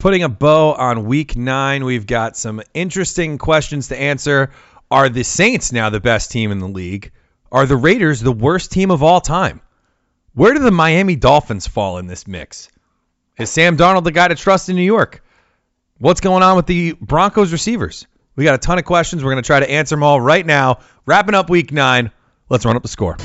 putting a bow on week nine. We've got some interesting questions to answer. Are the Saints now the best team in the league? Are the Raiders the worst team of all time? Where do the Miami Dolphins fall in this mix? Is Sam Darnold the guy to trust in New York? What's going on with the Broncos receivers? We got a ton of questions. We're going to try to answer them all right now. Wrapping up week nine. Let's run up the score.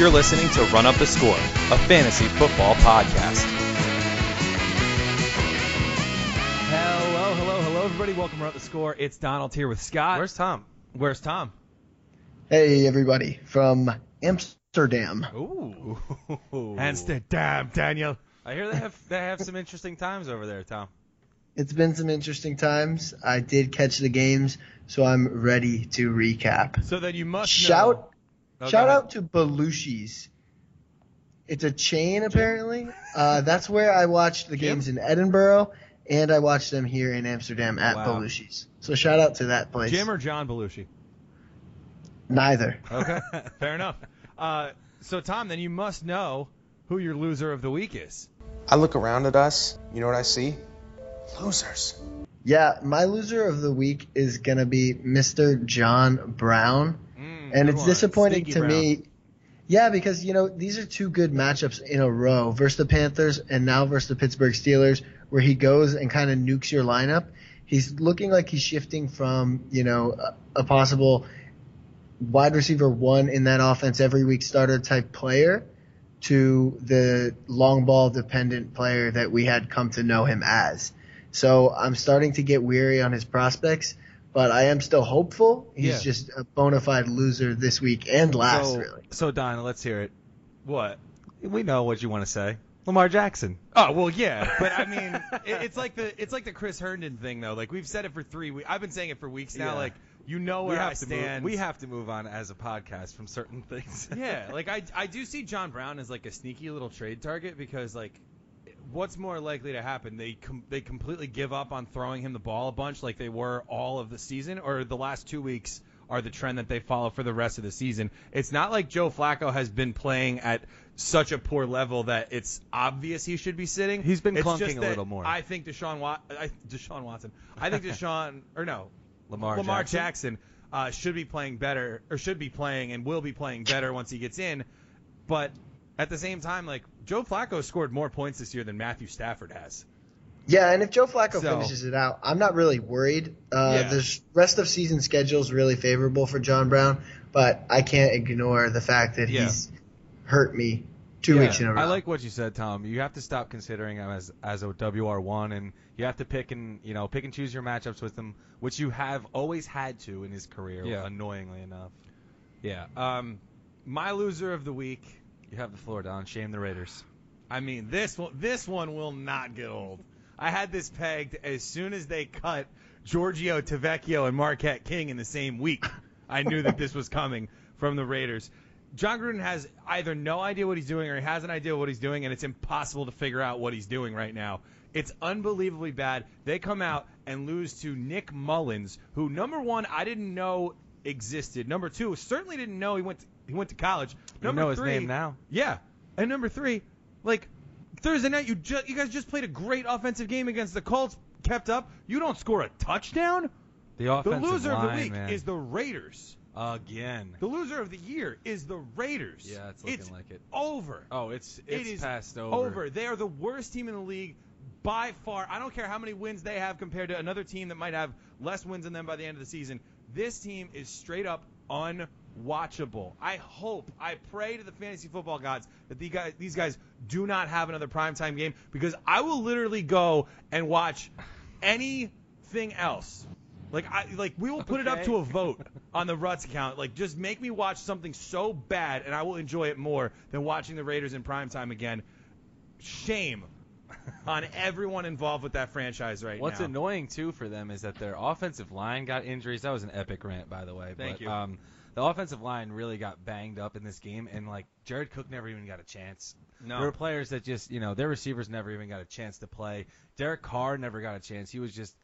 You're listening to Run Up the Score, a fantasy football podcast. Hello, hello, hello, everybody. Welcome to Run Up the Score. It's Donald here with Scott. Where's Tom? Where's Tom? Hey, everybody from Amsterdam. Ooh. Amsterdam, Daniel. I hear they have they have some interesting times over there, Tom. It's been some interesting times. I did catch the games, so I'm ready to recap. So then you must Shout know. Oh, shout out to Belushi's. It's a chain apparently. Uh, that's where I watched the Jim? games in Edinburgh, and I watched them here in Amsterdam at Wow. Belushi's. So shout out to that place. Jim or John Belushi? Neither. Okay, fair enough. Uh, so Tom, then you must know who your loser of the week is. I look around at us, you know what I see? Losers. Yeah, my loser of the week is gonna be Mr. John Brown. Mm, and it's disappointing to me. Yeah, because you know these are two good matchups in a row versus the Panthers and now versus the Pittsburgh Steelers, where he goes and kind of nukes your lineup. He's looking like he's shifting from you know a, a possible wide receiver one in that offense every week starter type player to the long ball dependent player that we had come to know him as. So I'm starting to get weary on his prospects, but I am still hopeful. He's Yeah. just a bona fide loser this week and last, so, really. So Don, let's hear it. What? We know what you want to say. Lamar Jackson. Oh well, yeah, but I mean, it, it's like the it's like the Chris Herndon thing though. Like we've said it for three We, I've been saying it for weeks now. Yeah. Like you know We where I have to move. stand. We have to move on as a podcast from certain things. yeah, like I I do see John Brown as like a sneaky little trade target because like what's more likely to happen? They com- they completely give up on throwing him the ball a bunch like they were all of the season, or the last two weeks are the trend that they follow for the rest of the season. It's not like Joe Flacco has been playing at such a poor level that it's obvious he should be sitting. He's been It's clunking a little more. I think Deshaun Wat- I, Deshaun Watson. I think Deshaun or no Lamar, Lamar Jackson. Jackson, uh, should be playing better, or should be playing and will be playing better once he gets in. But at the same time, like Joe Flacco scored more points this year than Matthew Stafford has. Yeah, and if Joe Flacco So- finishes it out, I'm not really worried. Uh, Yeah. The rest of season schedule is really favorable for John Brown, but I can't ignore the fact that Yeah. he's hurt me two Yeah, weeks in a row. I like what you said, Tom. You have to stop considering him as as a WR one, and you have to pick and you know pick and choose your matchups with him, which you have always had to in his career. Yeah. Annoyingly enough, Yeah. Um, my loser of the week. You have the floor, Don. Shame the Raiders. I mean, this one, this one will not get old. I had this pegged as soon as they cut Giorgio Tavecchio and Marquette King in the same week. I knew that this was coming from the Raiders. Jon Gruden has either no idea what he's doing or he has an idea what he's doing, and it's impossible to figure out what he's doing right now. It's unbelievably bad. They come out and lose to Nick Mullens, who number one I didn't know existed. Number two certainly didn't know he went to, he went to college. You Number know his three, name now. yeah. And number three, like Thursday night, you ju- you guys just played a great offensive game against the Colts. Kept up. You don't score a touchdown. The offensive The loser line, of the week man. is the Raiders. again. The loser of the year is the Raiders. Yeah, it's looking like it. Over. Oh, it's It it's passed over. Over. They are the worst team in the league by far. I don't care how many wins they have compared to another team that might have less wins than them by the end of the season. This team is straight up unwatchable. I hope, I pray to the fantasy football gods that these guys, these guys do not have another primetime game because I will literally go and watch anything else. Like I like we will put it up to a vote on the Ruts account. Like just make me watch something so bad and I will enjoy it more than watching the Raiders in primetime again. Shame on everyone involved with that franchise right What's now. What's annoying too for them is that their offensive line got injuries. That was an epic rant, by the way. Thank but, you. Um, the offensive line really got banged up in this game, and like Jared Cook never even got a chance. No. There were players that just, you know, their receivers never even got a chance to play. Derek Carr never got a chance. He was just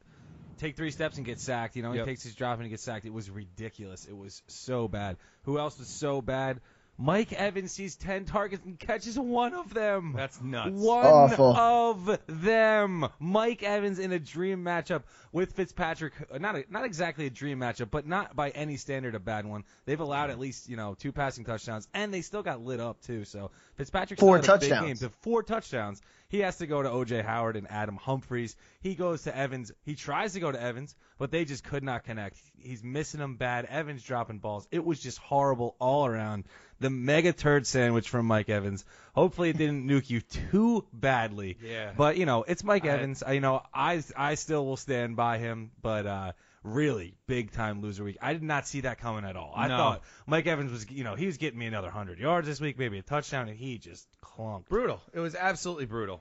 take three steps and get sacked. You know, Yep. he takes his drop and he gets sacked. It was ridiculous. It was so bad. Who else was so bad? Mike Evans sees 10 targets and catches one of them. That's nuts. One Awful. of them. Mike Evans in a dream matchup with Fitzpatrick. uh, Not a, not exactly a dream matchup, but not by any standard a bad one. They've allowed at least you know two passing touchdowns, and they still got lit up too. So Fitzpatrick Four still a big touchdowns. game. The four touchdowns. He has to go to O.J. Howard and Adam Humphries. He goes to Evans. He tries to go to Evans, but they just could not connect. He's missing them bad. Evans dropping balls. It was just horrible all around. The mega turd sandwich from Mike Evans. Hopefully it didn't nuke you too badly. Yeah. But you know, it's Mike I- Evans. I, you know, I I still will stand by him, but uh really big time loser week. I did not see that coming at all. I No. thought Mike Evans was, you know, he was getting me another 100 yards this week, maybe a touchdown and he just clunked. brutal. It was absolutely brutal.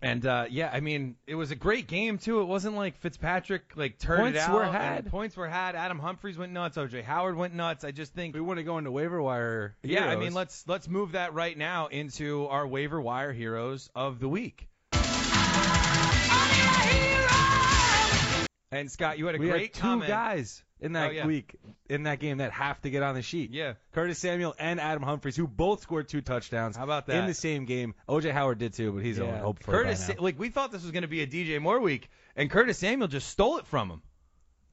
And uh, yeah, I mean, it was a great game too. It wasn't like Fitzpatrick like turned Points it out. were had. Points were had. Adam Humphries went nuts. OJ Howard went nuts. I just think. We want to go into waiver wire. Yeah, I mean, let's let's move that right now into our waiver wire heroes of the week. And Scott, you had a we great had two comment. guys in that Oh, yeah. week in that game that have to get on the sheet. Yeah. Curtis Samuel and Adam Humphries, who both scored two touchdowns. How about that? In the same game. OJ Howard did too, but he's only hope for Curtis, it by now. like we thought this was going to be a DJ Moore week, and Curtis Samuel just stole it from him.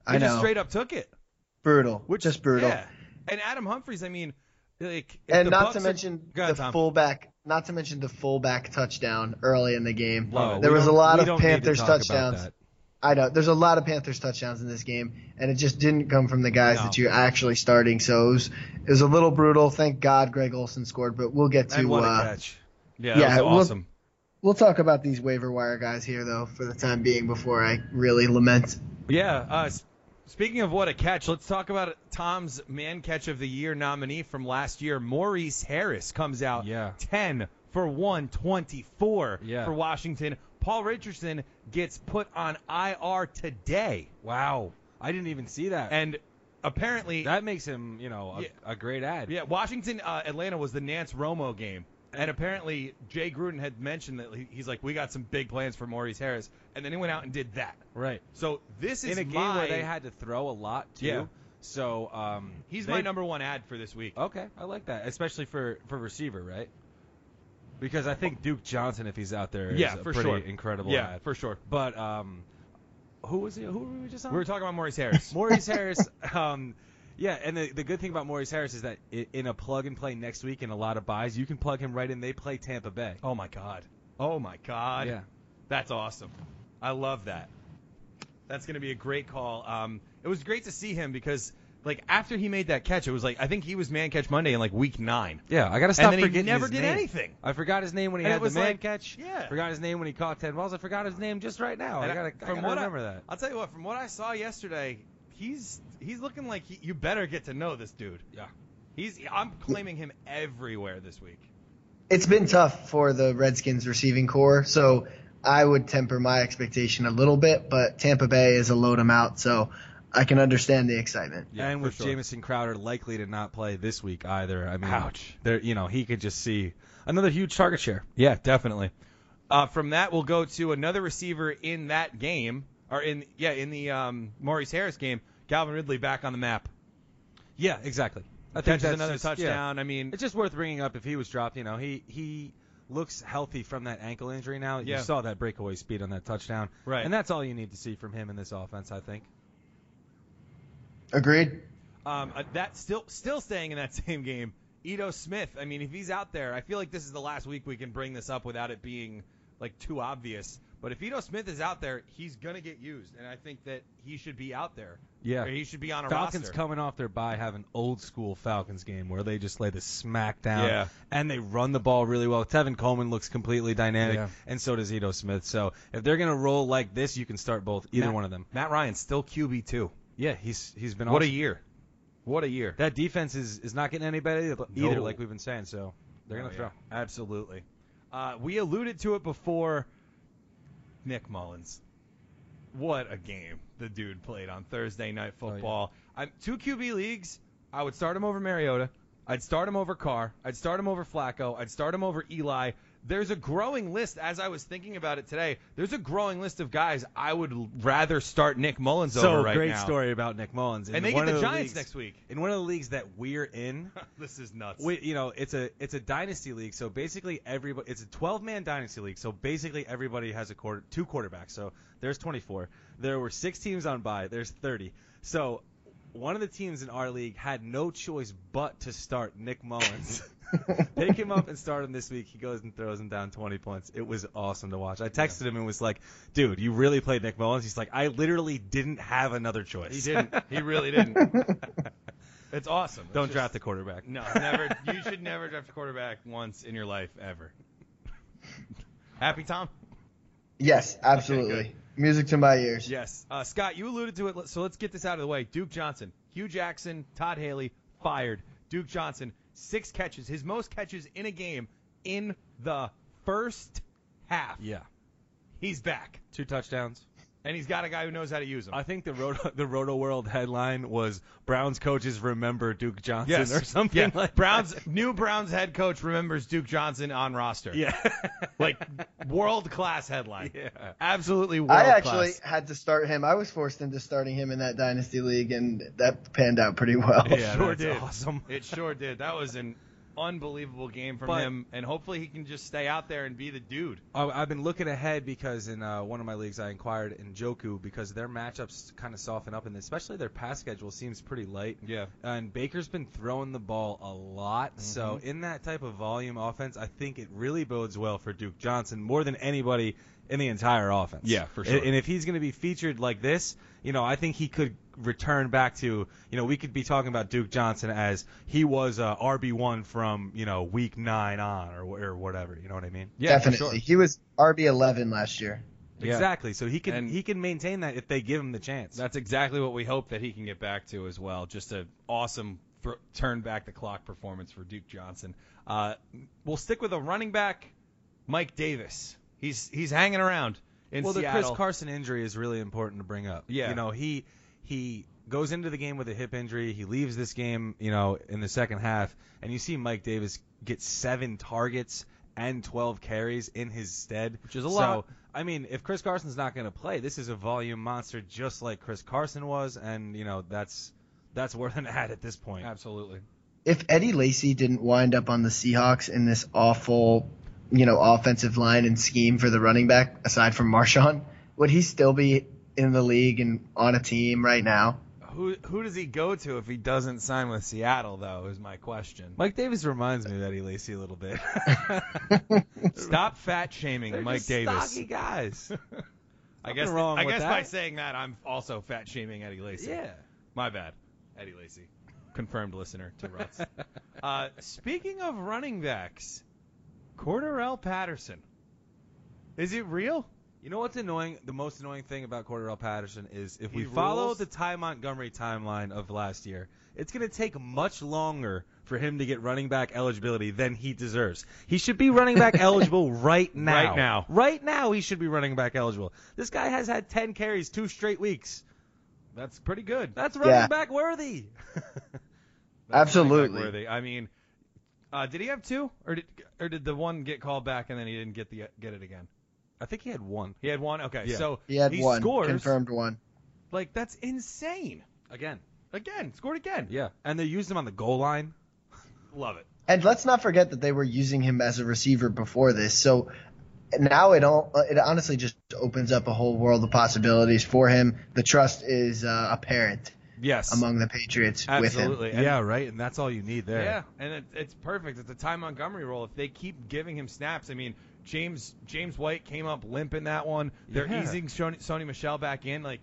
He I just know. straight up took it. brutal. Which just brutal. Yeah. And Adam Humphries, I mean, like, if And the not Bucks to are- mention Go ahead, the Tom. fullback, not to mention the fullback touchdown early in the game. Oh, there was a don't- lot we of don't need to Panthers talk about touchdowns. that. I know there's a lot of Panthers touchdowns in this game, and it just didn't come from the guys No. that you're actually starting. So it was, it was a little brutal. Thank God Greg Olsen scored, but we'll get to. and what a uh, catch. Yeah, yeah, that we'll- was awesome. We'll talk about these waiver wire guys here though for the time being before I really lament. Yeah. Uh, speaking of what a catch, let's talk about Tom's man catch of the year nominee from last year. Maurice Harris comes out Yeah. 10 for 124 Yeah. for Washington. Paul Richardson gets put on IR today, Wow. I didn't even see that. and apparently, that makes him, you know, a, Yeah. a great ad. yeah, Washington uh, Atlanta was the Nance Romo game. And apparently, Jay Gruden had mentioned that he- he's like, we got some big plans for Maurice Harris, and then he went out and did that. Right. So this is In a game my, where they had to throw a lot too. Yeah. So um, he's they- my number one ad for this week. Okay, I like that, especially for for receiver, right? Because I think Duke Johnson, if he's out there, is Yeah, a for pretty sure. incredible yeah, ad. for sure. But um, who was he? Who were we just on? We were talking about Maurice Harris. Maurice Harris. Um, yeah, and the, the good thing about Maurice Harris is that in a plug and play next week in a lot of buys, you can plug him right in. They play Tampa Bay. oh my god. Oh my god. Yeah. That's awesome. I love that. That's going to be a great call. Um, it was great to see him because, like, after he made that catch, it was like I think he was man catch Monday in like week nine. Yeah, I gotta stop and then he never his did name. anything. I forgot his name when he And had it was the man like- catch. yeah. Forgot his name when he caught ten balls. I forgot his name just right now. And I gotta, I from gotta what remember I, that. I'll tell you what. From what I saw yesterday, he's he's looking like he, you better get to know this dude. Yeah. He's I'm claiming him everywhere this week. It's been tough for the Redskins receiving core, so I would temper my expectation a little bit. But Tampa Bay is a load them out, so I can understand the excitement. Yeah, and with sure. Jamison Crowder likely to not play this week either. I mean, Ouch. There, you know, he could just see another huge target share. Yeah, definitely. Uh, from that, we'll go to another receiver in that game, or in yeah, in the um, Maurice Harris game. Calvin Ridley back on the map. Yeah, exactly. I think Catches that's another just- yeah. touchdown. I mean, It's just worth bringing up if he was dropped. You know, he he looks healthy from that ankle injury now. Yeah. You saw that breakaway speed on that touchdown, Right. And that's all you need to see from him in this offense, I think. Agreed. um, uh, that still still staying in that same game. Ito Smith. I mean, if he's out there, I feel like this is the last week we can bring this up without it being like too obvious. But if Ito Smith is out there, he's gonna get used, and I think that he should be out there. Yeah. Or he should be on a Falcons roster. coming off their bye have an old school Falcons game where they just lay the smack down Yeah. and they run the ball really well. Tevin Coleman looks completely dynamic, Yeah. and so does Ito Smith. So if they're gonna roll like this, you can start both either Matt- one of them. Matt Ryan still QB two. Yeah, he's he's been on What a year! What a year! That defense is, is not getting any better either, No. like we've been saying. So they're gonna Oh, throw. yeah. Absolutely. Uh, we alluded to it before. Nick Mullens. what a game the dude played on Thursday night Oh, yeah. football. I'm two QB leagues. I would start him over Mariota. I'd start him over Carr. I'd start him over Flacco. I'd start him over Eli. There's a growing list as I was thinking about it today. There's a growing list of guys I would rather start Nick Mullens So over right great now. story about Nick Mullens. In And they get of the Giants leagues- next week. In one of the leagues that we're in, this is nuts. we, you know, it's a it's a dynasty league. So basically, everybody it's a 12 man dynasty league. So basically, everybody has a quarter two quarterbacks. So there's 24. There were six teams on by. There's 30. So one of the teams in our league had no choice but to start Nick Mullens. Pick him up and start him this week. He goes and throws him down 20 points. It was awesome to watch. I texted him and was like, "Dude, you really played Nick Mullens?" He's like, "I literally didn't have another choice." he didn't. He really didn't. it's awesome. Don't It's draft just- the quarterback. No, never. you should never draft a quarterback once in your life ever. Happy Tom? Yes, absolutely. Music to my ears. Yes. Uh, Scott, you alluded to it, so let's get this out of the way. Duke Johnson, Hue Jackson, Todd Haley fired. Duke Johnson, six catches, his most catches in a game in the first half. Yeah, He's back, two touchdowns. And he's got a guy who knows how to use him. I think the Roto, the Roto World headline was Browns coaches remember Duke Johnson yes, or something Yeah. like Browns that. new Browns head coach remembers Duke Johnson on roster. Yeah, like world class headline. yeah. Absolutely world I class. actually had to start him. I was forced into starting him in that dynasty league, and that panned out pretty well. Yeah, sure that's did. awesome. It sure did. That was an unbelievable game from But- him, and hopefully he can just stay out there and be the dude. I- I've been looking ahead because in uh, one of my leagues I inquired in Joku because their matchups kind of soften up and especially their pass schedule seems pretty light. Yeah. And Baker's been throwing the ball a lot, so in that type of volume offense, I think it really bodes well for Duke Johnson more than anybody in the entire offense. Yeah, for sure. And if he's going to be featured like this, you know, I think he could return back to, you know, we could be talking about Duke Johnson as he was uh, RB one from, you know, week nine on or or whatever. You know what I mean? Yeah, Definitely. sure. He was RB eleven last year. Yeah. Exactly. So he can And- he can maintain that if they give him the chance. That's exactly what we hope that he can get back to as well. Just an awesome thr turn back the clock performance for Duke Johnson. Uh, we'll stick with a running back, Mike Davis. He's he's hanging around in well, the Chris Carson injury is really important to bring up. Yeah. You know, he he goes into the game with a hip injury. He leaves this game, you know, in the second half, and you see Mike Davis get seven targets and 12 carries in his stead, Which is a so, lot. I mean, if Chris Carson's not going to play, this is a volume monster just like Chris Carson was, and you know that's that's worth an ad at this point. Absolutely. If Eddie Lacy didn't wind up on the Seahawks in this awful, you know, offensive line and scheme for the running back, aside from Marshawn, would he still be in the league and on a team right now? Who who does he go to if he doesn't sign with Seattle though? Is my question. Mike Davis reminds me of Eddie Lacy a little bit. Stop fat shaming They're Mike just Davis. stocky guys. I Nothing guess wrong I with guess that. by saying that I'm also fat shaming Eddie Lacy. yeah. My bad, Eddie Lacy, confirmed listener to Ruts. uh, speaking of running backs, Cordarrelle Patterson. Is it real? You know what's annoying? The most annoying thing about Cordarrelle Patterson is if we He follow the Ty Montgomery timeline of last year, it's going to take much longer for him to get running back eligibility than he deserves. He should be running back eligible right now. Right now. Right now, he should be running back eligible. This guy has had 10 carries two straight weeks. That's pretty good. That's running Yeah. back worthy. That's running back Absolutely. worthy. I mean, uh, did he have two, or did or did the one get called back and then he didn't get the get it again? I think he had one. He had one. Okay, Yeah. so He had one scores confirmed one. like that's insane. Again. Again, scored again. Yeah. And they used him on the goal line. Love it. And let's not forget that they were using him as a receiver before this. So now it all it honestly just opens up a whole world of possibilities for him. The trust is uh, apparent Yes. among the Patriots with him. Absolutely. Yeah, right. And that's all you need there. Yeah, and it, it's perfect. It's a Ty Montgomery role. If they keep giving him snaps, I mean, James James White came up limp in that one. They're Yeah. easing Sony, Sony Michel back in. Like,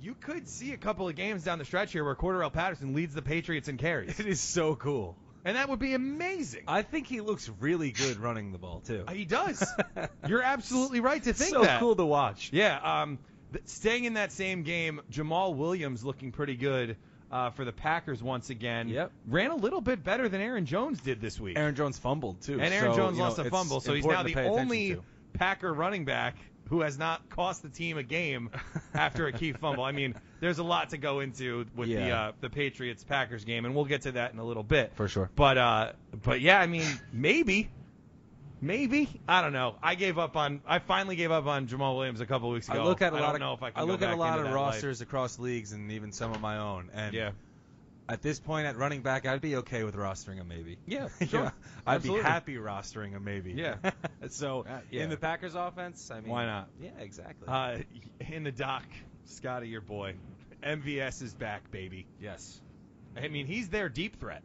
you could see a couple of games down the stretch here where Cordarrelle Patterson leads the Patriots in carries, It is so cool. and that would be amazing. I think he looks really good running the ball too. he does. You're absolutely right to think so that. cool to watch. Yeah. Um, th- staying in that same game, Jamaal Williams looking pretty good. Uh, for the Packers once again. Yep. Ran a little bit better than Aaron Jones did this week. Aaron Jones fumbled too, And Aaron so, Jones you know, lost a fumble, so he's now the to pay attention only. Packer running back who has not cost the team a game after a key fumble. I mean, there's a lot to go into with the uh, the Patriots Packers game, and we'll get to that in a little bit. For sure. But uh, but yeah, I mean, maybe, maybe I don't know. I gave up on. I finally gave up on Jamaal Williams a couple weeks ago. I look at a I lot don't of know if I can I look at a lot of that life. rosters across leagues and even some of my own. And Yeah, at this point at running back, I'd be okay with rostering him maybe. yeah, sure. know, I'd Absolutely. be happy rostering him maybe. Yeah. so Uh, yeah. in the Packers offense, I mean, Why not? Yeah, exactly. Uh, in the dock, Scotty, your boy, MVS is back, baby. yes. I mean, he's their deep threat,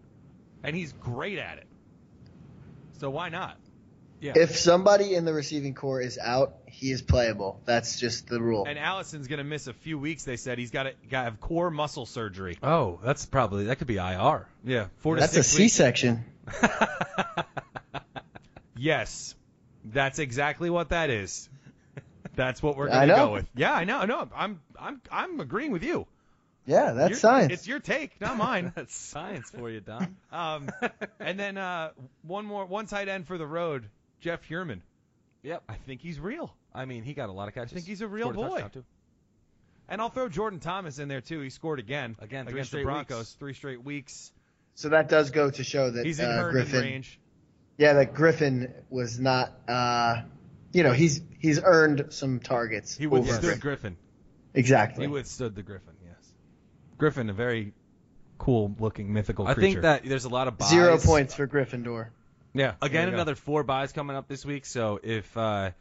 and he's great at it. So why not? Yeah. If somebody in the receiving core is out, he is playable. That's just the rule. And Allison's gonna miss a few weeks. They said he's got to got to have core muscle surgery. oh, that's probably that could be IR. Yeah, four to That's a six weeks. C-section. Yes, that's exactly what that is. That's what we're gonna go with. Yeah, I know. No, I'm I'm I'm agreeing with you. Yeah, that's You're- science. It's your take, not mine. that's science for you, Don. Um, and then uh, one more, one tight end for the road, Jeff Heuerman. Yep. I think he's real. I mean, he got a lot of catches. I think he's a real boy. touchdown, too. And I'll throw Jordan Thomas in there too. He scored again. Again, three against the Broncos, weeks. three straight weeks. so that does go to show that He's in uh, Griffin. range. Yeah, that Griffin was not. Uh, you know, he's he's earned some targets. He over withstood Griffin. Griffin. Exactly. He withstood the Griffin. Yes. Griffin, a very cool looking mythical Creature. I think that there's a lot of buys. Zero points for Gryffindor. Yeah. Again, there go. another four buys coming up this week. So if uh,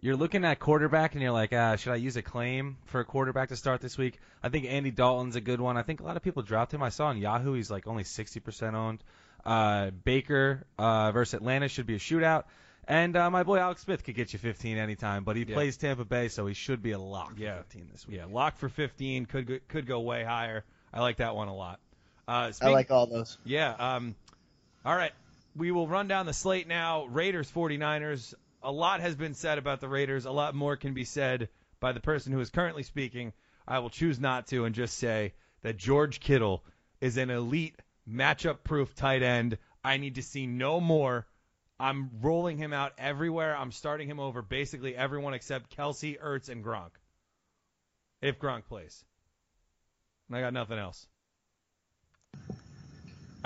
you're looking at quarterback and you're like, ah, should I use a claim for a quarterback to start this week? I think Andy Dalton's a good one. I think a lot of people dropped him. I saw on Yahoo he's like only 60% owned. Uh, Baker uh, versus Atlanta should be a shootout. And uh, my boy Alex Smith could get you 15 anytime, but he Yeah. plays Tampa Bay, so he should be a lock for Yeah. 15 this week. Yeah, lock for 15 could go, could go way higher. I like that one a lot. Uh, I like all those. Yeah. Um, all right. We will run down the slate now. Raiders, 49ers. A lot has been said about the Raiders. A lot more can be said by the person who is currently speaking. I will choose not to and just say that George Kittle is an elite matchup proof tight end. I need to see no more. I'm rolling him out everywhere. I'm starting him over basically everyone except Kelce, Ertz, and Gronk. If Gronk plays. And I got nothing else.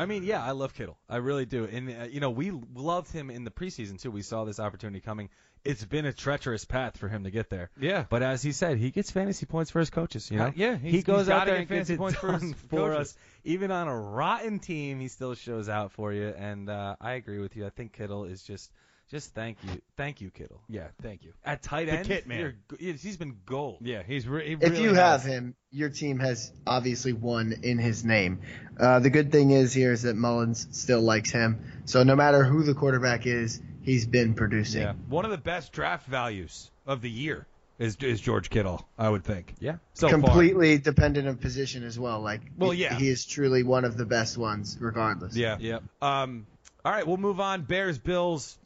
I mean, yeah, I love Kittle. I really do. And uh, you know, we loved him in the preseason too. We saw this opportunity coming. It's been a treacherous path for him to get there. Yeah. But as he said, he gets fantasy points for his coaches. You know, yeah, he goes out there and gets it points for for us. Even on a rotten team, he still shows out for you. And uh, I agree with you. I think Kittle is just, just thank you, thank you, Kittle. Yeah, thank you. At tight The end, kit man. you're he's been gold. Yeah, he's re- he If you has. have him, your team has obviously won in his name. Uh, the good thing is here is that Mullens still likes him. So no matter who the quarterback is, he's been producing. Yeah, one of the best draft values of the year is is George Kittle. I would think. Yeah. So far. Completely dependent of position as well. Like, Well, he- yeah. he is truly one of the best ones, regardless. Yeah. Yep. Um. All right, we'll move on. Bears, Bills.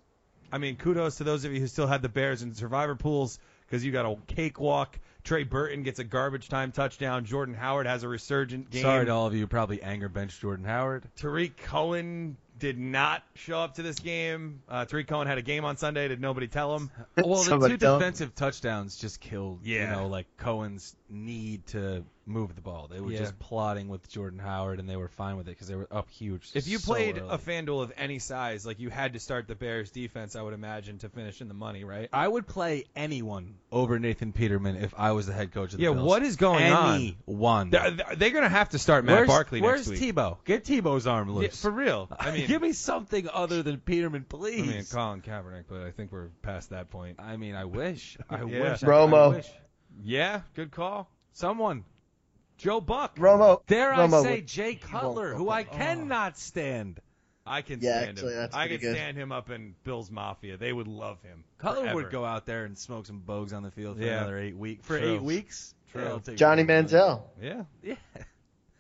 I mean, kudos to those of you who still had the Bears in survivor pools because you got a cakewalk. Trey Burton gets a garbage time touchdown. Jordan Howard has a resurgent game. Sorry to all of you who probably anger bench Jordan Howard. Tarik Cohen did not show up to this game. Uh, Tarik Cohen had a game on Sunday. Did nobody tell him? Well, the Somebody two tell him. defensive touchdowns just killed, you Yeah. know, like Cohen's need to move the ball. They were Yeah. just plotting with Jordan Howard, and they were fine with it because they were up huge. If you so played early. a FanDuel of any size, like you had to start the Bears defense, I would imagine to finish in the money, right? I would play anyone over Nathan Peterman if I was the head coach of the Yeah, Bills. what is going on? Anyone. They're, they're going to have to start Matt where's Barkley where's next week. Tebow? Get Tebow's arm Yeah, loose. for real. I mean, give me something other than Peterman, please. I mean Colin Kaepernick, but I think we're past that point. I mean, I wish. I Yeah. wish. I- Romo. I wish. Yeah, good call. Someone. Joe Buck. Romo. Dare Romo I say would- Jay Cutler, who I it. cannot stand. I can Yeah, stand actually, him. that's I can good. stand him up in Bills Mafia. They would love him. Cutler forever. would go out there and smoke some bogues on the field for Yeah. another eight weeks. For True. eight weeks? True. Yeah, Johnny. Manziel. Yeah. Yeah.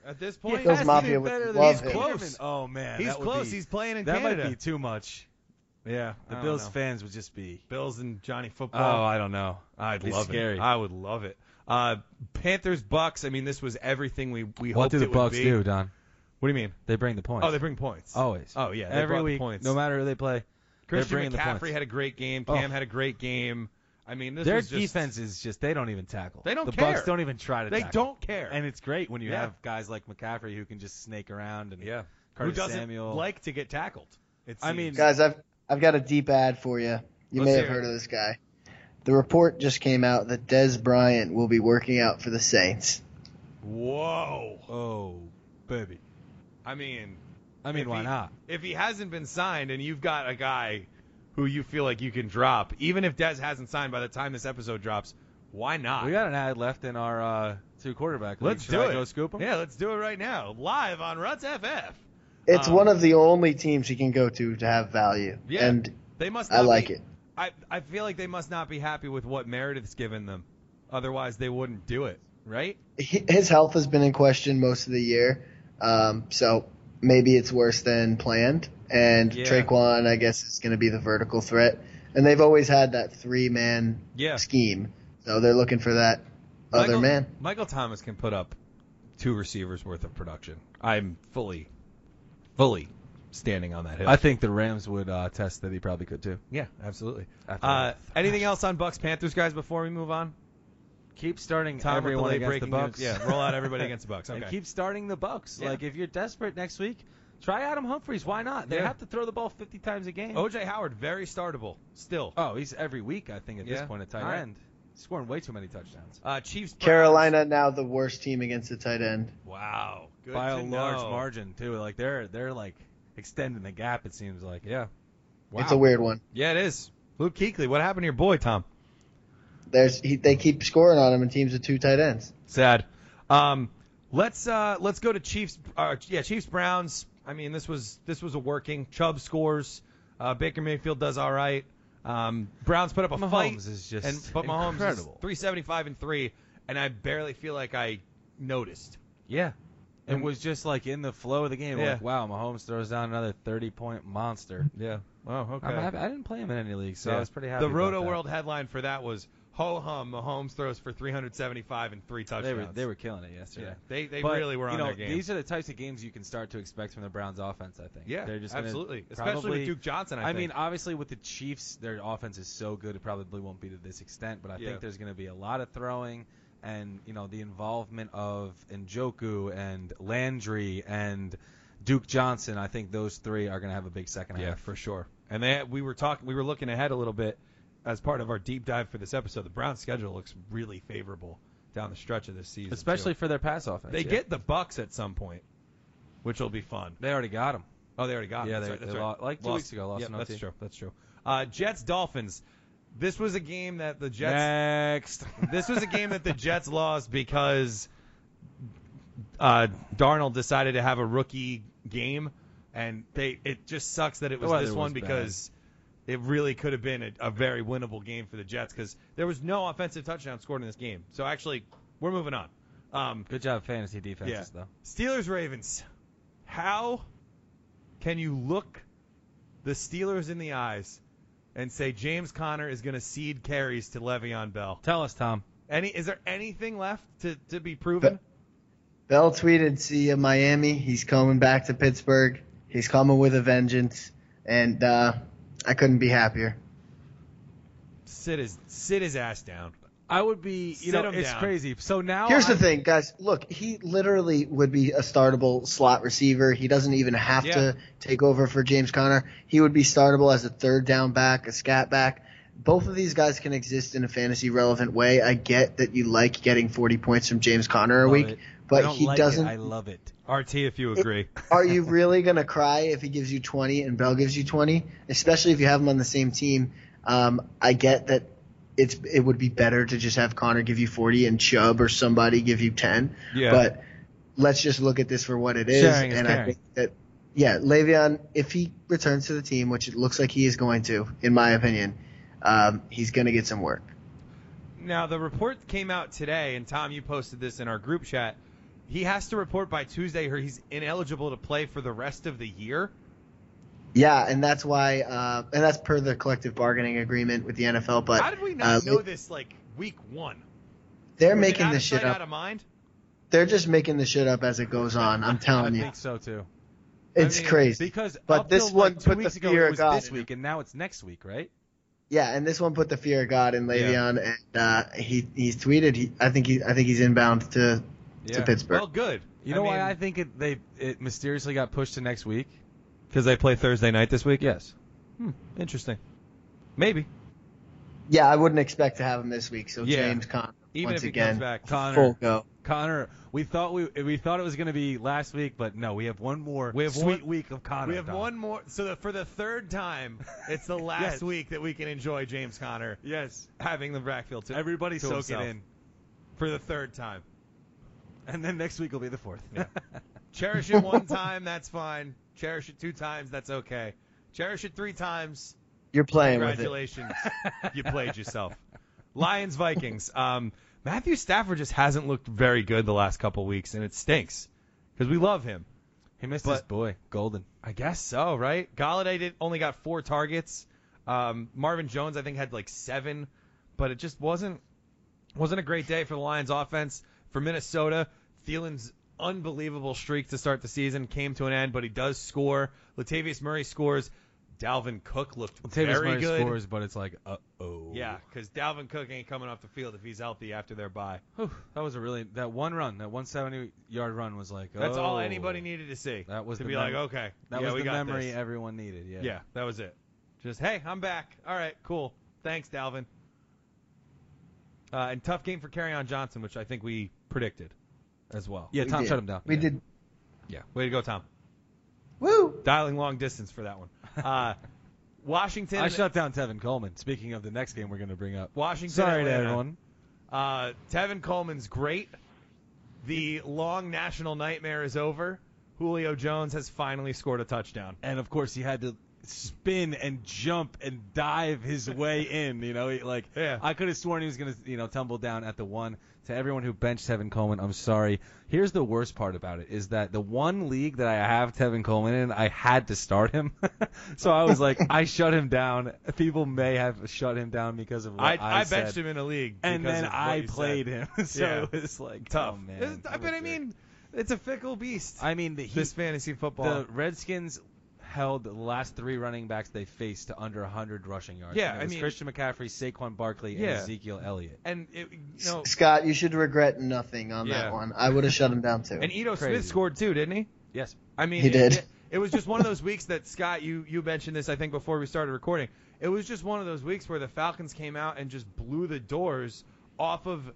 At this point, Bills has to Mafia be would better than love Peterman. him. Close. Oh man, he's close. be- He's playing in that Canada. might be too much. Yeah. The I Bills know. fans would just be. Bills and Johnny Football. Oh. I don't know. I'd be love scary. it. I would love it. Uh, Panthers Bucks. I mean, this was everything we we What hoped do the it would Bucks be. do, Don? What do you mean? They bring the points. Oh, they bring points. always. Oh yeah, they Every brought the week, points. no matter who they play. Christian bringing the McCaffrey points. had a great game. Cam Oh. had a great game. I mean, this Their was just, defense is just they don't even tackle. They don't the care. Bucks don't even try to They tackle. don't care. And it's great when you Yeah. have guys like McCaffrey who can just snake around and yeah, Curtis who doesn't Samuel. like to get tackled? It I mean- Guys, I've I've got a deep ad for you. You Let's may have hear it. heard of this guy. The report just came out that Dez Bryant will be working out for the Saints. whoa. oh, baby. I mean, I mean, why he- not? if he hasn't been signed and you've got a guy who you feel like you can drop, even if Dez hasn't signed by the time this episode drops, why not? We got an ad left in our uh, two quarterback. league. Let's Should do I it. Go scoop him. Yeah, let's do it right now, live on Ruts FF. It's Um, one of the only teams he can go to to have value. Yeah. And They must. I like be, it. I I feel like they must not be happy with what Meredith's given them. Otherwise, they wouldn't do it, right? He- His health has been in question most of the year. Um, so maybe it's worse than planned. And Yeah. Tre'Quan, I guess, is going to be the vertical threat. And they've always had that three man Yeah. scheme. So they're looking for that other man. Michael Thomas can put up two receivers worth of production. I'm fully, fully standing on that hill. I think the Rams would uh, test that he probably could too. yeah, absolutely. Uh, anything else on Bucks Panthers guys before we move on? Keep starting Tom with the against the Bucks. news. Yeah, roll out everybody against the Bucks. Okay. and keep starting the Bucks. Yeah. Like if you're desperate next week, try Adam Humphries. Why not? They Yeah. have to throw the ball 50 times a game. OJ Howard very startable still. Oh, he's every week. I think at Yeah. this point at tight All right. end, scoring way too many touchdowns Uh, Chiefs. Browns. Carolina now the worst team against the tight end. Wow. Good by to a large margin too. Like they're they're like extending the gap. It seems like. Yeah. Wow. It's a weird one. Yeah, it is. Luke Kuechly, what happened to your boy Tom? There's he, they keep scoring on him in teams with two tight ends. Sad. Um, let's uh, let's go to Chiefs. Uh, yeah, Chiefs Browns. I mean, this was this was a working. Chubb scores. Uh, Baker Mayfield does all right. Um, Browns put up a Mahomes fight, is just and but Mahomes incredible. is 375 and three, and I barely feel like I noticed. Yeah. It And- was just like in the flow of the game. Yeah. Like wow, Mahomes throws down another 30 point monster. Yeah. Oh, okay. I'm happy. I didn't play him in any league, so Yeah. I was pretty happy. The about Roto that. World headline for that was ho hum. Mahomes throws for 375 and three touchdowns. They were they were killing it yesterday. yeah. They they But, really were on you know, their game. These are the types of games you can start to expect from the Browns offense, I think. yeah, They're just absolutely. Especially with Duke Johnson. I, I, mean, obviously with the Chiefs, their offense is so good it probably won't be to this extent, but I Yeah. think there's going to be a lot of throwing and, you know, the involvement of Njoku and Landry and Duke Johnson. I think those three are going to have a big second Yeah, half. for sure. And they, we were talking, we were looking ahead a little bit as part of our deep dive for this episode. The Browns' schedule looks really favorable down the stretch of this season, Especially too. for their pass offense. they yeah. get the Bucks at some point, which will be fun. They already got them. Oh, they already got. Them. Yeah. That's they- right, that's they right. lo- like two Lost. weeks ago, lost Yep, that's OT. true. That's true. Uh, Jets Dolphins. This was a game that the Jets. Next. this was a game that the Jets lost because uh, Darnold decided to have a rookie game, and they it just sucks that it was this one was because it really could have been a, a very winnable game for the Jets because there was no offensive touchdown scored in this game. So actually, we're moving on. Um, Good job, fantasy defenses, Yeah. though. Steelers Ravens. How can you look the Steelers in the eyes and say James Conner is going to cede carries to Le'Veon Bell? Tell us, Tom. Any is there anything left to, to be proven? Bell tweeted, "See you, Miami. He's coming back to Pittsburgh. He's coming with a vengeance." And uh, I couldn't be happier. Sit his sit his ass down. I would be, you Sit know, him it's down. crazy. So now Here's the I'm- thing, guys. Look, he literally would be a startable slot receiver. He doesn't even have Yeah. to take over for James Conner. He would be startable as a third down back, a scat back. Both of these guys can exist in a fantasy relevant way. I get that you like getting 40 points from James Conner a Love week, it. But he like doesn't. It. I love it. RT, if you agree. Are you really going to cry if he gives you 20 and Bell gives you 20? Especially if you have them on the same team. Um, I get that it's it would be better to just have Conner give you 40 and Chubb or somebody give you 10. Yeah. But let's just look at this for what it is. Sharing is and I think that, yeah, Le'Veon, if he returns to the team, which it looks like he is going to, in my opinion, um, he's going to get some work. Now the report came out today, and Tom, you posted this in our group chat. He has to report by Tuesday, or he's ineligible to play for the rest of the year. Yeah, and that's why, uh, and that's per the collective bargaining agreement with the NFL. But How did we not uh, know this like week one? they're Was making out this shit up. Out of mind. They're just making the shit up as it goes on. I'm I telling you, think so too. it's I mean, crazy. Because But this till, one like, two put the weeks ago fear it of was God this week, and now it's next week, right? Yeah, and this one put the fear of God in Le'Veon, and uh, he he's tweeted. He, I think he I think he's inbound to Yeah. to Pittsburgh. Well, good. You know I why I think it they it mysteriously got pushed to next week? Because they play Thursday night this week. Yes. Hmm, interesting. Maybe. yeah, I wouldn't expect to have him this week. So Yeah. James Conner Even once if he again comes back. Conner. full go. Conner, we thought we we thought it was going to be last week, but no, we have one more We have sweet one- week of Conner. We have Don. one more. So the, for the third time, it's the last Yes. week that we can enjoy James Conner. Yes. having the backfield to Everybody to soak himself. it in. for the third time. And then next week will be the fourth. Yeah. Cherish it one time, that's fine. Cherish it two times, that's okay. Cherish it three times, You're playing with it. congratulations, you played yourself. Lions Vikings. Um, Matthew Stafford just hasn't looked very good the last couple weeks, and it stinks because we love him. he missed But- his boy, Golden. I guess so, right? Golladay did only got four targets. Um, Marvin Jones, I think, had like seven, but it just wasn't wasn't a great day for the Lions offense. For Minnesota, Thielen's unbelievable streak to start the season came to an end, but he does score. Latavius Murray scores. Dalvin Cook looked Tavis very Murray good. scores, but it's like, uh oh. Yeah, because Dalvin Cook ain't coming off the field if he's healthy after their bye. Whew, that was a really that one run, that 170 yard run was like. That's all oh. anybody needed to see. That was to the be mem- like, okay, That yeah, was the memory this. everyone needed. Yeah. Yeah, that was it. Just hey, I'm back. All right, cool. Thanks, Dalvin. Uh, and tough game for on Johnson, which I think we predicted as well. Yeah. We Tom did. shut him down. We Yeah. did. Yeah. Way to go, Tom. Woo! Dialing long distance for that one. Uh, Washington. I shut down Tevin Coleman. Speaking of the next game, we're going to bring up. Washington. Sorry to everyone. Uh, Tevin Coleman's great. The long national nightmare is over. Julio Jones has finally scored a touchdown. And of course, he had to spin and jump and dive his way in. You know, he, like Yeah. I could have sworn he was going to, you know, tumble down at the one. To everyone who benched Tevin Coleman, I'm sorry. Here's the worst part about it is that the one league that I have Tevin Coleman in, I had to start him. so I was like, I shut him down. People may have shut him down because of what I, I, I, said. benched him in a league. and then I played said. him. so Yeah. it was like oh, Tough. Oh, man, It's- but I mean, it's a fickle beast. I mean, the, he, this fantasy football. the Redskins held the last three running backs they faced to under 100 rushing yards. Yeah, And it I was mean- Christian McCaffrey, Saquon Barkley, Yeah. and Ezekiel Elliott. and it, you know, Scott, you should regret nothing on Yeah. that one. I would have shut him down too. and Ito Crazy. Smith scored too, didn't he? Yes. I mean, He it, did. It, it was just one of those weeks that Scott, you you mentioned this I think before we started recording. It was just one of those weeks where the Falcons came out and just blew the doors off of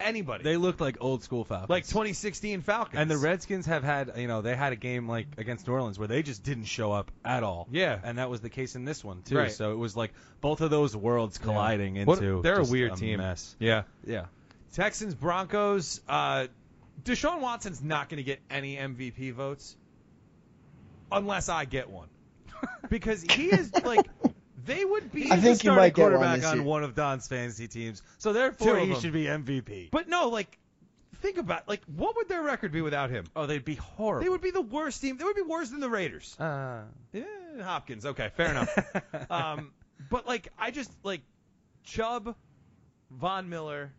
anybody. They looked like old school Falcons. like 2016 Falcons. And the Redskins have had, you know, they had a game like against New Orleans where they just didn't show up at all. Yeah. And that was the case in this one too. Right. So it was like both of those worlds colliding What- into. they're a weird team. Mess. Yeah. Yeah. Texans Broncos. Uh, Deshaun Watson's not going to get any MVP votes unless I get one, because he is like they would be. I He's think the you might get quarterback this on one of Don's fantasy teams, so therefore he should be MVP. But no, like think about like what would their record be without him? oh, they'd be horrible. They would be the worst team. They would be worse than the Raiders. Uh, Yeah, Hopkins. Okay, fair enough. um, but like I just like Chubb, Von Miller,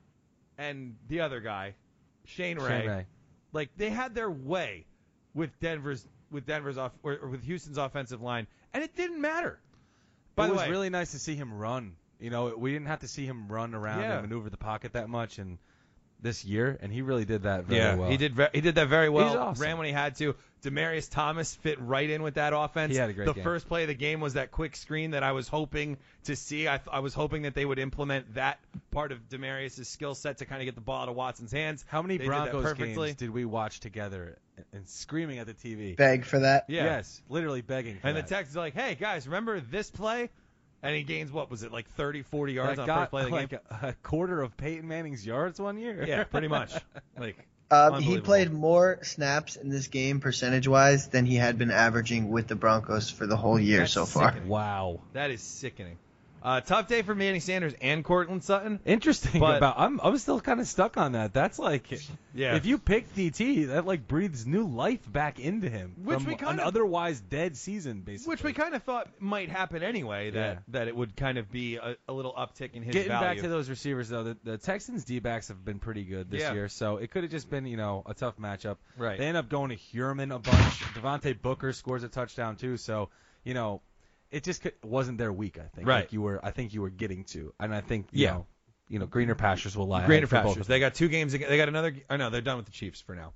and the other guy, Shane Ray. Shane Ray. Like they had their way with Denver's with Denver's off or, or with Houston's offensive line, and it didn't matter. By it was way, really nice to see him run. You know, we didn't have to see him run around Yeah. and maneuver the pocket that much, and this year, and he really did that very yeah, well. he did. Ve- he did that very well. He's awesome. Ran when he had to. Demaryius Thomas fit right in with that offense. He had a great the game. first play of the game was that quick screen that I was hoping to see. I, th- I was hoping that they would implement that part of Demaryius' skill set to kind of get the ball out of Watson's hands. How many They Broncos perfectly. games did we watch together and, and screaming at the TV? Beg for that. Yeah. Yes, literally begging. For And the that. text is like, hey, guys, remember this play? And he gains, what was it, like 30, 40 yards that on got first play of the like game? a, a quarter of Peyton Manning's yards one year. Yeah, pretty much. Like, Uh, he played more snaps in this game percentage wise than he had been averaging with the Broncos for the whole year That's so far. sickening. wow. that is sickening. Uh, tough day for Manny Sanders and Courtland Sutton. Interesting But- about. I'm I'm still kind of stuck on that. That's like, Yeah. if you pick DT, that like breathes new life back into him. Which from we an kind of- otherwise dead season, basically. Which we kind of thought might happen anyway. That Yeah. that it would kind of be a, a little uptick in his Getting value. back to those receivers though, the, the Texans D backs have been pretty good this Yeah. year, so it could have just been you know a tough matchup. Right. They end up going to Heuerman a bunch. Devontae Booker scores a touchdown too, so you know it just could, wasn't their week. I think. Right. Like you were. I think you were getting to, and I think you Yeah. know, you know, greener pastures will lie. Greener pastures. They got two games. They got another. I know they're done with the Chiefs for now.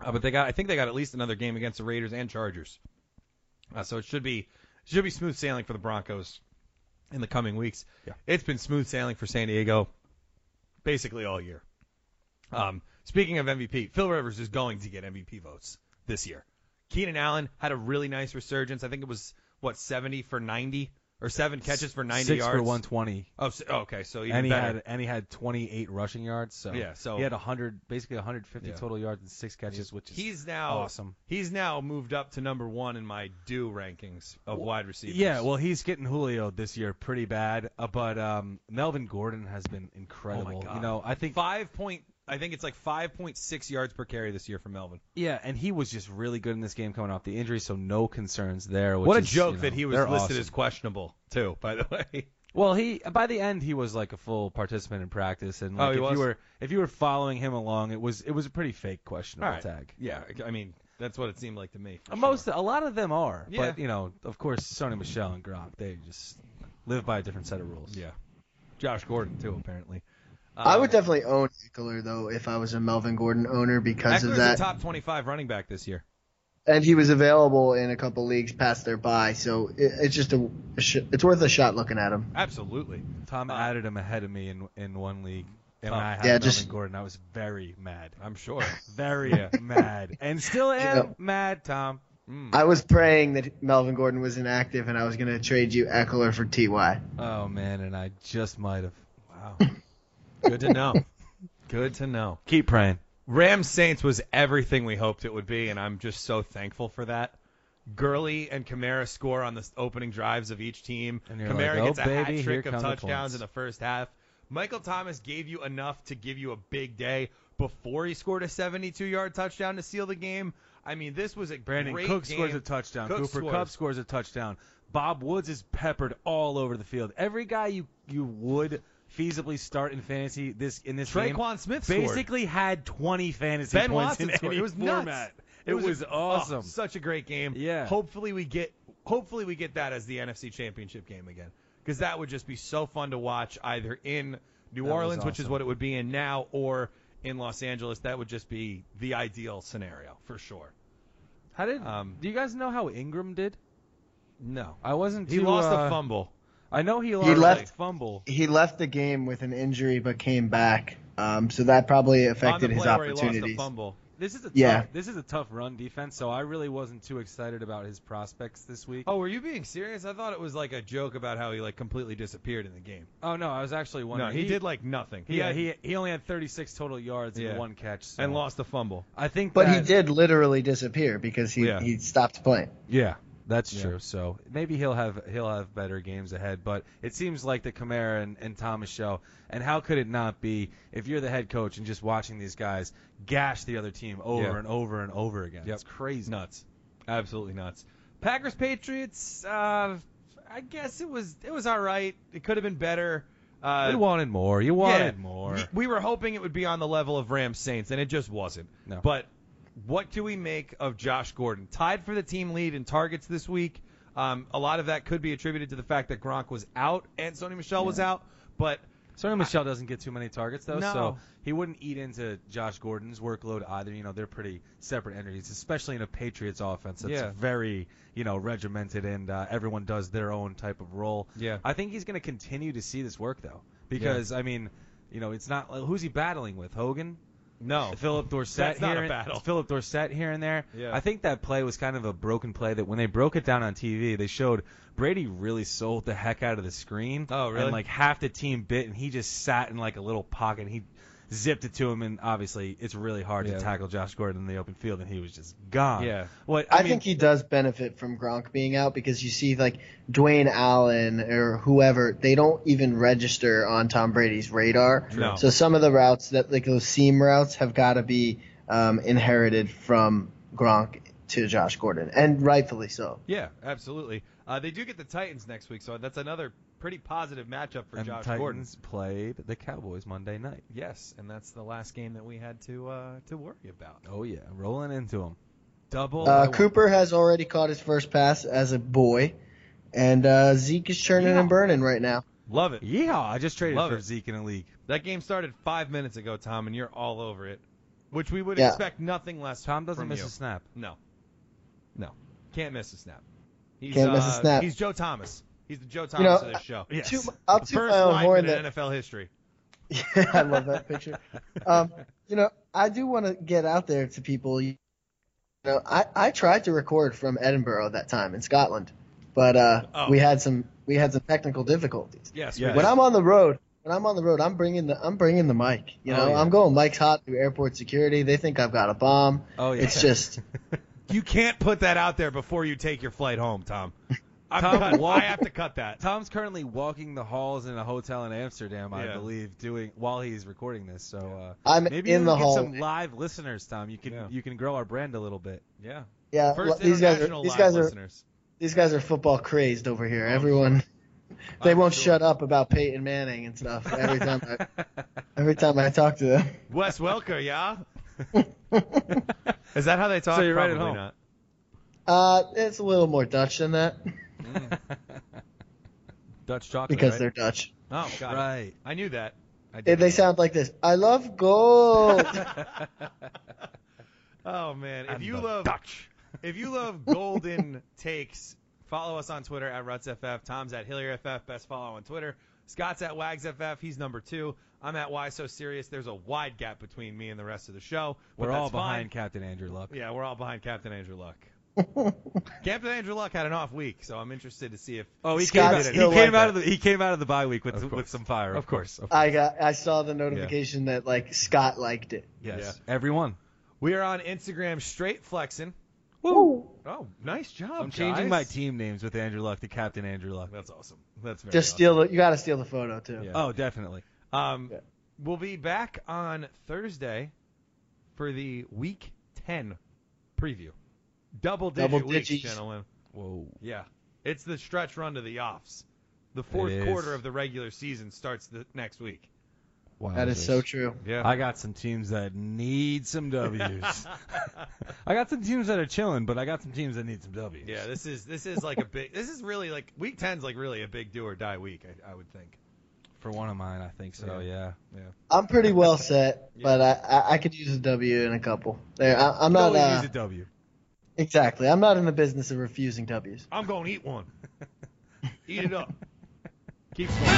Uh, but they got. I think they got at least another game against the Raiders and Chargers. Uh, so it should be should be smooth sailing for the Broncos in the coming weeks. Yeah. It's been smooth sailing for San Diego basically all year. Um, speaking of MVP, Phil Rivers is going to get MVP votes this year. Keenan Allen had a really nice resurgence. I think it was what 70 for 90 or seven catches for 90 Six yards. for 120. Oh, okay, so even and he better. had and he had 28 rushing yards. So Yeah, so- he had 100, basically 150 Yeah. total yards and six catches, which is He's now awesome. He's now moved up to number one in my do rankings of wide receivers. Yeah, well, he's getting Julio this year pretty bad, uh, but um, Melvin Gordon has been oh incredible. god, You know, I think five point. I think it's like five point six yards per carry this year for Melvin. yeah, and he was just really good in this game coming off the injury, so no concerns there. Which what a is, joke you know, that he was listed awesome. as questionable too. By the way, Well, he by the end he was like a full participant in practice, and Oh, like he if was? you were if you were following him along, it was it was a pretty fake questionable right. tag. yeah, I mean that's what it seemed like to me. Most sure. a lot of them are, Yeah. but you know, of course, Sony Michel and Gronk they just live by a different set of rules. yeah, Josh Gordon too apparently. I would Um, definitely own Ekeler though if I was a Melvin Gordon owner because Ekeler's of that, a top twenty five running back this year. and he was available in a couple leagues past their bye, so it, it's just a, a it's worth a shot looking at him. Absolutely. Tom Uh, added him ahead of me in in one league, and Tom. I had Yeah, Melvin just- Gordon, I was very mad, I'm sure. very mad, and still am Yeah. mad, Tom. Mm. I was praying that Melvin Gordon was inactive and I was going to trade you Ekeler for Ty. Oh man, and I just might have. Wow. Good to know. Good to know. Keep praying. Rams Saints was everything we hoped it would be, and I'm just so thankful for that. Gurley and Kamara score on the opening drives of each team. Kamara like, "Oh, gets a oh, baby, hat trick of come the touchdowns in the first half. Michael Thomas gave you enough to give you a big day before he scored a 72-yard touchdown to seal the game. I mean, this was a Brandin Cook game. scores a touchdown. Cook Cooper scores. Kupp scores a touchdown. Bob Woods is peppered all over the field. Every guy you you would feasibly start in fantasy this in this game Tre'Quan Smith scored. basically had 20 fantasy Ben points Watson in scored. any It was format. nuts. It, was, a- awesome. oh, such a great game. Yeah. Hopefully we get hopefully we get that as the NFC Championship game again because that would just be so fun to watch either in New That was Orleans, which is what it would be in now, or in Los Angeles. That would just be the ideal scenario for sure. How did Um, do you guys know how Ingram did? No, I wasn't. he too, lost uh, a fumble. I know he lost left- a fumble. He left the game with an injury but came back, um, so that probably affected on the his play where he lost a opportunities. fumble. This is a Yeah. tough, this is a tough run defense, so I really wasn't too excited about his prospects this week. Oh, were you being serious? I thought it was like a joke about how he like completely disappeared in the game. Oh, no, I was actually wondering. No, wondering. he, did like nothing. He yeah, had, he he only had 36 total yards Yeah. and one catch, so. and lost the fumble. I think, But he did literally disappear because he, Yeah. he stopped playing. Yeah, that's Yeah. true. So maybe he'll have he'll have better games ahead. But it seems like the Kamara and, and Thomas show. And how could it not be if you're the head coach and just watching these guys gash the other team over Yeah. and over and over again? Yep. It's crazy. nuts, absolutely nuts. Packers Patriots. Uh, I guess it was it was all right. It could have been better. Uh, You wanted more. You wanted yeah, more. We were hoping it would be on the level of Rams Saints, and it just wasn't. No. But what do we make of Josh Gordon? Tied for the team lead in targets this week. Um, a lot of that could be attributed to the fact that Gronk was out and Sony Michel was out. But Sony Michel doesn't get too many targets though, No. so he wouldn't eat into Josh Gordon's workload either. You know, they're pretty separate entities, especially in a Patriots offense that's Yeah. very, you know, regimented and uh, everyone does their own type of role. Yeah. I think he's going to continue to see this work though, because I mean, you know, it's not who's he battling with Hogan. No, Phillip Dorsett That's not here, a and- battle. Phillip Dorsett here and there. Yeah. I think that play was kind of a broken play. That when they broke it down on TV, they showed Brady really sold the heck out of the screen. Oh, really? And like half the team bit, and he just sat in like a little pocket. and He zipped it to him, and obviously it's really hard Yeah. to tackle Josh Gordon in the open field, and he was just gone. Yeah. What I, I, mean, think he does benefit from Gronk being out because you see like Dwayne Allen or whoever, they don't even register on Tom Brady's radar. No. So some of the routes that like those seam routes have got to be um, inherited from Gronk to Josh Gordon, and rightfully so. yeah, absolutely. Uh, they do get the Titans next week, so that's another pretty positive matchup for and Josh Titans Gordon. played the Cowboys Monday night. Yes, and that's the last game that we had to uh, to worry about. Oh yeah, rolling into them. Double. Uh, Cooper has already caught his first pass as a boy, and uh, Zeke is churning Yeah. and burning right now. Love it. Yeehaw! I just traded Love for it. Zeke in a league. That game started five minutes ago, Tom, and you're all over it, which we would Yeah. expect nothing less. Tom doesn't from miss you. a snap. No, no, can't miss a snap. He's, Can't miss a uh, snap. He's Joe Thomas. He's the Joe know, Thomas of this show. Yes. Toot- I'll The first my own horn lineman that in NFL history. Yeah, I love that picture. Um, you know, I do want to get out there to people. You know, I, I tried to record from Edinburgh that time in Scotland, but uh, Oh. we had some we had some technical difficulties. Yes. Yeah. we When. I'm on the road, when I'm on the road, I'm bringing the I'm bringing the mic. You know, Oh, yeah. I'm going mics hot through airport security. They think I've got a bomb. Oh yeah. It's just You can't put that out there before you take your flight home, Tom. I'm Tom, cut- walk- I have to cut that. Tom's currently walking the halls in a hotel in Amsterdam, I Yeah. believe, doing while he's recording this. So uh, I'm maybe in we the can get hall. some live listeners, Tom. You can Yeah. you can grow our brand a little bit. Yeah. yeah, First these guys are international these live guys are listeners. these guys are football crazed over here. Everyone they I'm won't sure. shut up about Peyton Manning and stuff every time I, every time I talk to them. Wes Welker, yeah. Is that how they talk? So you're right at Probably home. not. Uh, it's a little more Dutch than that Mm. Dutch chocolate. because right? they're Dutch. Oh, got it. right. I knew that. I They, did they sound like this. I love gold. Oh man, if And you love Dutch. if you love golden takes, follow us on Twitter at RutsFF. Tom's at HillierFF. Best follow on Twitter. Scott's at WagsFF. He's number two. I'm at Why So Serious. There's a wide gap between me and the rest of the show. But We're all behind fine. Captain Andrew Luck. Yeah, we're all behind Captain Andrew Luck. Captain Andrew Luck had an off week, so I'm interested to see if. Oh, he Scott came, out, he still came like out of the he came out of the bye week with with some fire. Of course. Of I got. I saw the notification that like Scott liked it. Yes. Everyone. We are on Instagram straight flexing. Woo. Oh, nice job. I'm changing my team names with Andrew Luck to Captain Andrew Luck. That's awesome. That's very Just awesome. steal the. You got to steal the photo too. Yeah. Oh, definitely. Um, Yeah. we'll be back on Thursday for the Week 10 preview. Double digit Double weeks, digits. gentlemen. Whoa. Yeah, it's the stretch run to the offs. The fourth is. quarter of the regular season starts the next week. Wow. That is so true. Yeah. I got some teams that need some W's. I got some teams that are chilling, but I got some teams that need some W's. yeah, this is this is like a big. This is really like week 10's like really a big do or die week. I, I would think. For one of mine, I think so. Yeah. Yeah. I'm pretty well set, Yeah. but I, I I could use a W in a couple. There, I, I'm You not always uh, use a W. Exactly. I'm not in the business of refusing W's. I'm going to eat one. eat it up. Keep going.